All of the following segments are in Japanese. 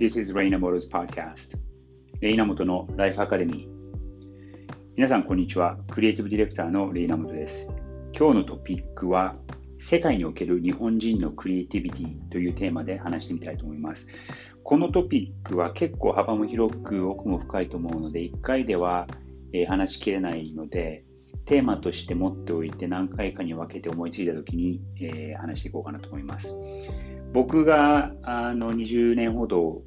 This is Reina Motors Podcast. レイナモトのライフアカデミー皆さんこんにちは。クリエイティブディレクターのレイナモトです。今日のトピックは世界における日本人のクリエイティビティというテーマで話してみたいと思います。このトピックは結構幅も広く奥も深いと思うので1回では話しきれないのでテーマとして持っておいて何回かに分けて思いついたときに、え、話していこうかなと思います。僕があの20年ほど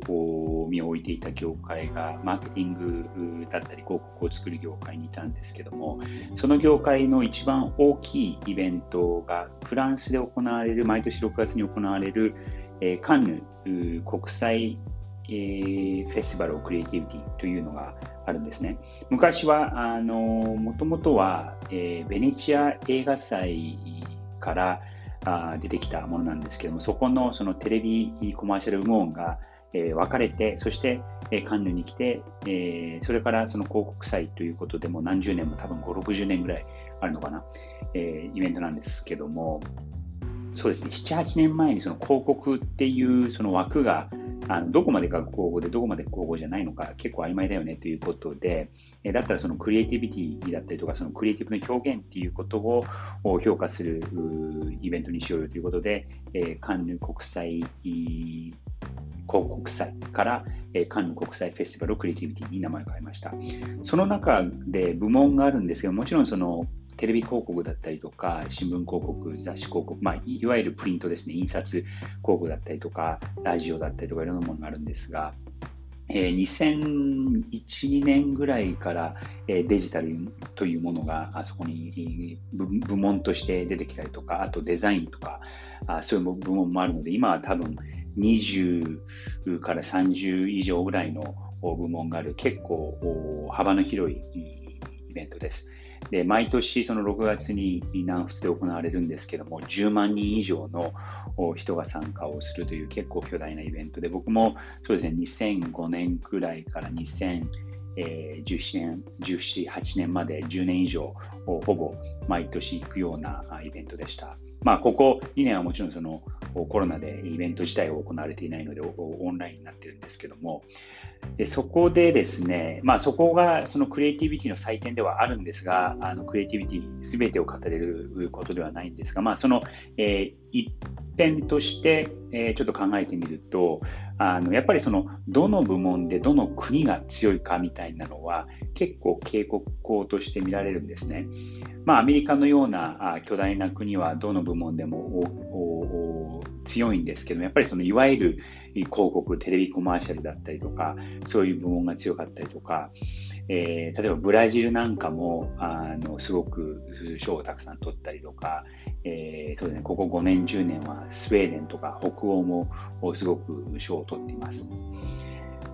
身を置いていた業界がマーケティングだったり広告を作る業界にいたんですけどもその業界の一番大きいイベントがフランスで行われる毎年6月に行われる、えー、カンヌ国際、えー、フェスティバル・オ・クリエイティビティというのがあるんですね。昔はもともとは、えー、ベネチア映画祭からあ出てきたものなんですけども、そこのそのテレビコマーシャル部門が、えー、分かれて、そして、えー、カンヌに来て、えー、それからその広告祭ということでも何十年も多分5、60年ぐらいあるのかな、え、イベントなんですけども、そうですね、7、8年前にその広告っていうその枠があのどこまでが広告でどこまで広告じゃないのか結構曖昧だよねということで、えだったらそのクリエイティビティだったりとかそのクリエイティブの表現っていうことを評価するイベントにしようよということで、えカンヌ国際広告祭から、えカンヌ国際フェスティバルをクリエイティビティに名前を変えました。その中で部門があるんですけど、もちろんそのテレビ広告だったりとか、新聞広告、雑誌広告、まあ、いわゆるプリントですね、印刷広告だったりとか、ラジオだったりとか、いろんなものがあるんですが、えー、2001、2年ぐらいから、えー、デジタルというものがあそこに部門として出てきたりとか、あとデザインとか、あそういう部門もあるので、今は多分20から30以上ぐらいの部門がある結構幅の広いイベントです。で毎年その6月に南仏で行われるんですけども10万人以上の人が参加をするという結構巨大なイベントで僕もそうですね2005年くらいから2017年17、8年まで10年以上ほぼ毎年行くようなイベントでした。まあ、ここ2年はもちろんそのコロナでイベント自体が行われていないのでオンラインになってるんですけどもでそこでですね、まあ、そこがそのクリエイティビティの祭典ではあるんですがあのクリエイティビティ全てを語れることではないんですが、まあ、その、えー、一辺として、えー、ちょっと考えてみるとあのやっぱりそのどの部門でどの国が強いかみたいなのは結構警告校として見られるんですね。まあ、アメリカのような巨大な国はどの部門でも強いんですけどやっぱりそのいわゆる広告、テレビコマーシャルだったりとか、そういう部門が強かったりとか、えー、例えばブラジルなんかもあのすごく賞をたくさん取ったりとか、えーそうですね、ここ5年、10年はスウェーデンとか北欧もすごく賞を取っています。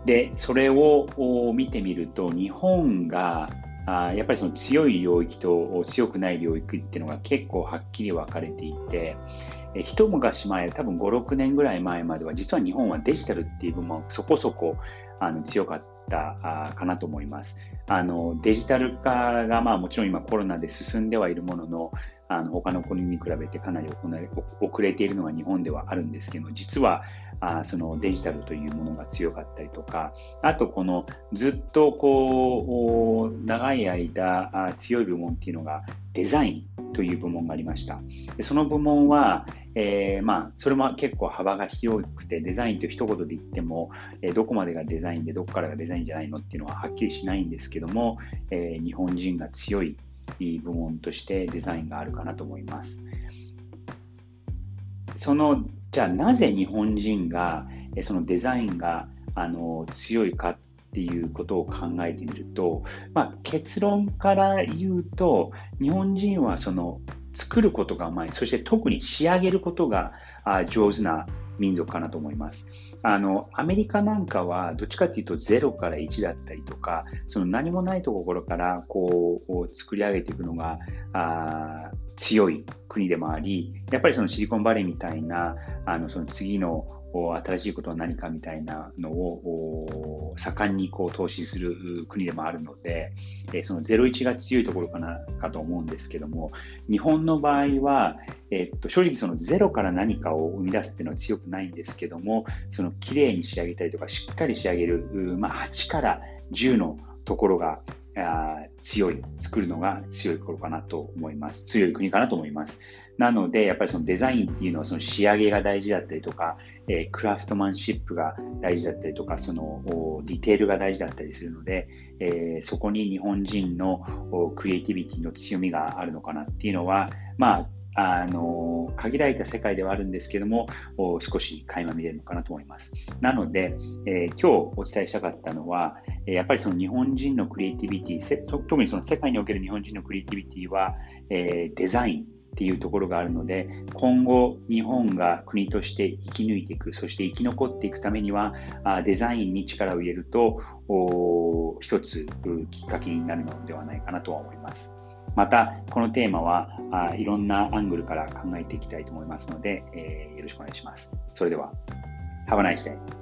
で、それを見てみると、日本があやっぱりその強い領域と強くない領域っていうのが結構はっきり分かれていて、え一昔前、多分5、6年ぐらい前までは、実は日本はデジタルっていう部分もそこそこあの強かったかなと思います。あのデジタル化が、まあ、もちろん今コロナで進んではいるものの、あの他の国に比べてかなり遅れているのが日本ではあるんですけど実はあそのデジタルというものが強かったりとかあとこのずっとこう長い間あ強い部門っていうのがデザインという部門がありました。でその部門は、えー、まあ、それも結構幅が広くてデザインと一言で言っても、えー、どこまでがデザインでどこからがデザインじゃないのっていうのははっきりしないんですけどけども、えー、日本人が強い部門としてデザインがあるかなと思います。そのじゃあなぜ日本人がそのデザインがあの強いかっていうことを考えてみると、まあ、結論から言うと日本人はその作ることがうまいそして特に仕上げることが上手な民族かなと思います。あのアメリカなんかはどっちかっていうと0から1だったりとかその何もないところからこう作り上げていくのがあ強い国でもありやっぱりそのシリコンバレーみたいなあのその次の新しいことは何かみたいなのを盛んにこう投資する国でもあるので、その01が強いところかなかと思うんですけども日本の場合は、えっと、正直そのゼロから何かを生み出すっていうのは強くないんですけども、その綺麗に仕上げたりとか、しっかり仕上げる、まあ、8から10のところが強い、作るのが強い頃かなと思います。強い国かなと思います。なので、やっぱりそのデザインっていうのはその仕上げが大事だったりとか、えー、クラフトマンシップが大事だったりとか、そのディテールが大事だったりするので、えー、そこに日本人のクリエイティビティの強みがあるのかなっていうのは、まあ、あの限られた世界ではあるんですけども、少し垣間見れるのかなと思います。なので、えー、今日お伝えしたかったのは、やっぱりその日本人のクリエイティビティ、特にその世界における日本人のクリエイティビティは、えー、デザインっていうところがあるので、今後日本が国として生き抜いていく、そして生き残っていくためにはあ、デザインに力を入れると、一つきっかけになるのではないかなとは思います。また、このテーマはあいろんなアングルから考えていきたいと思いますので、えー、よろしくお願いします。それでは、Have a nice day.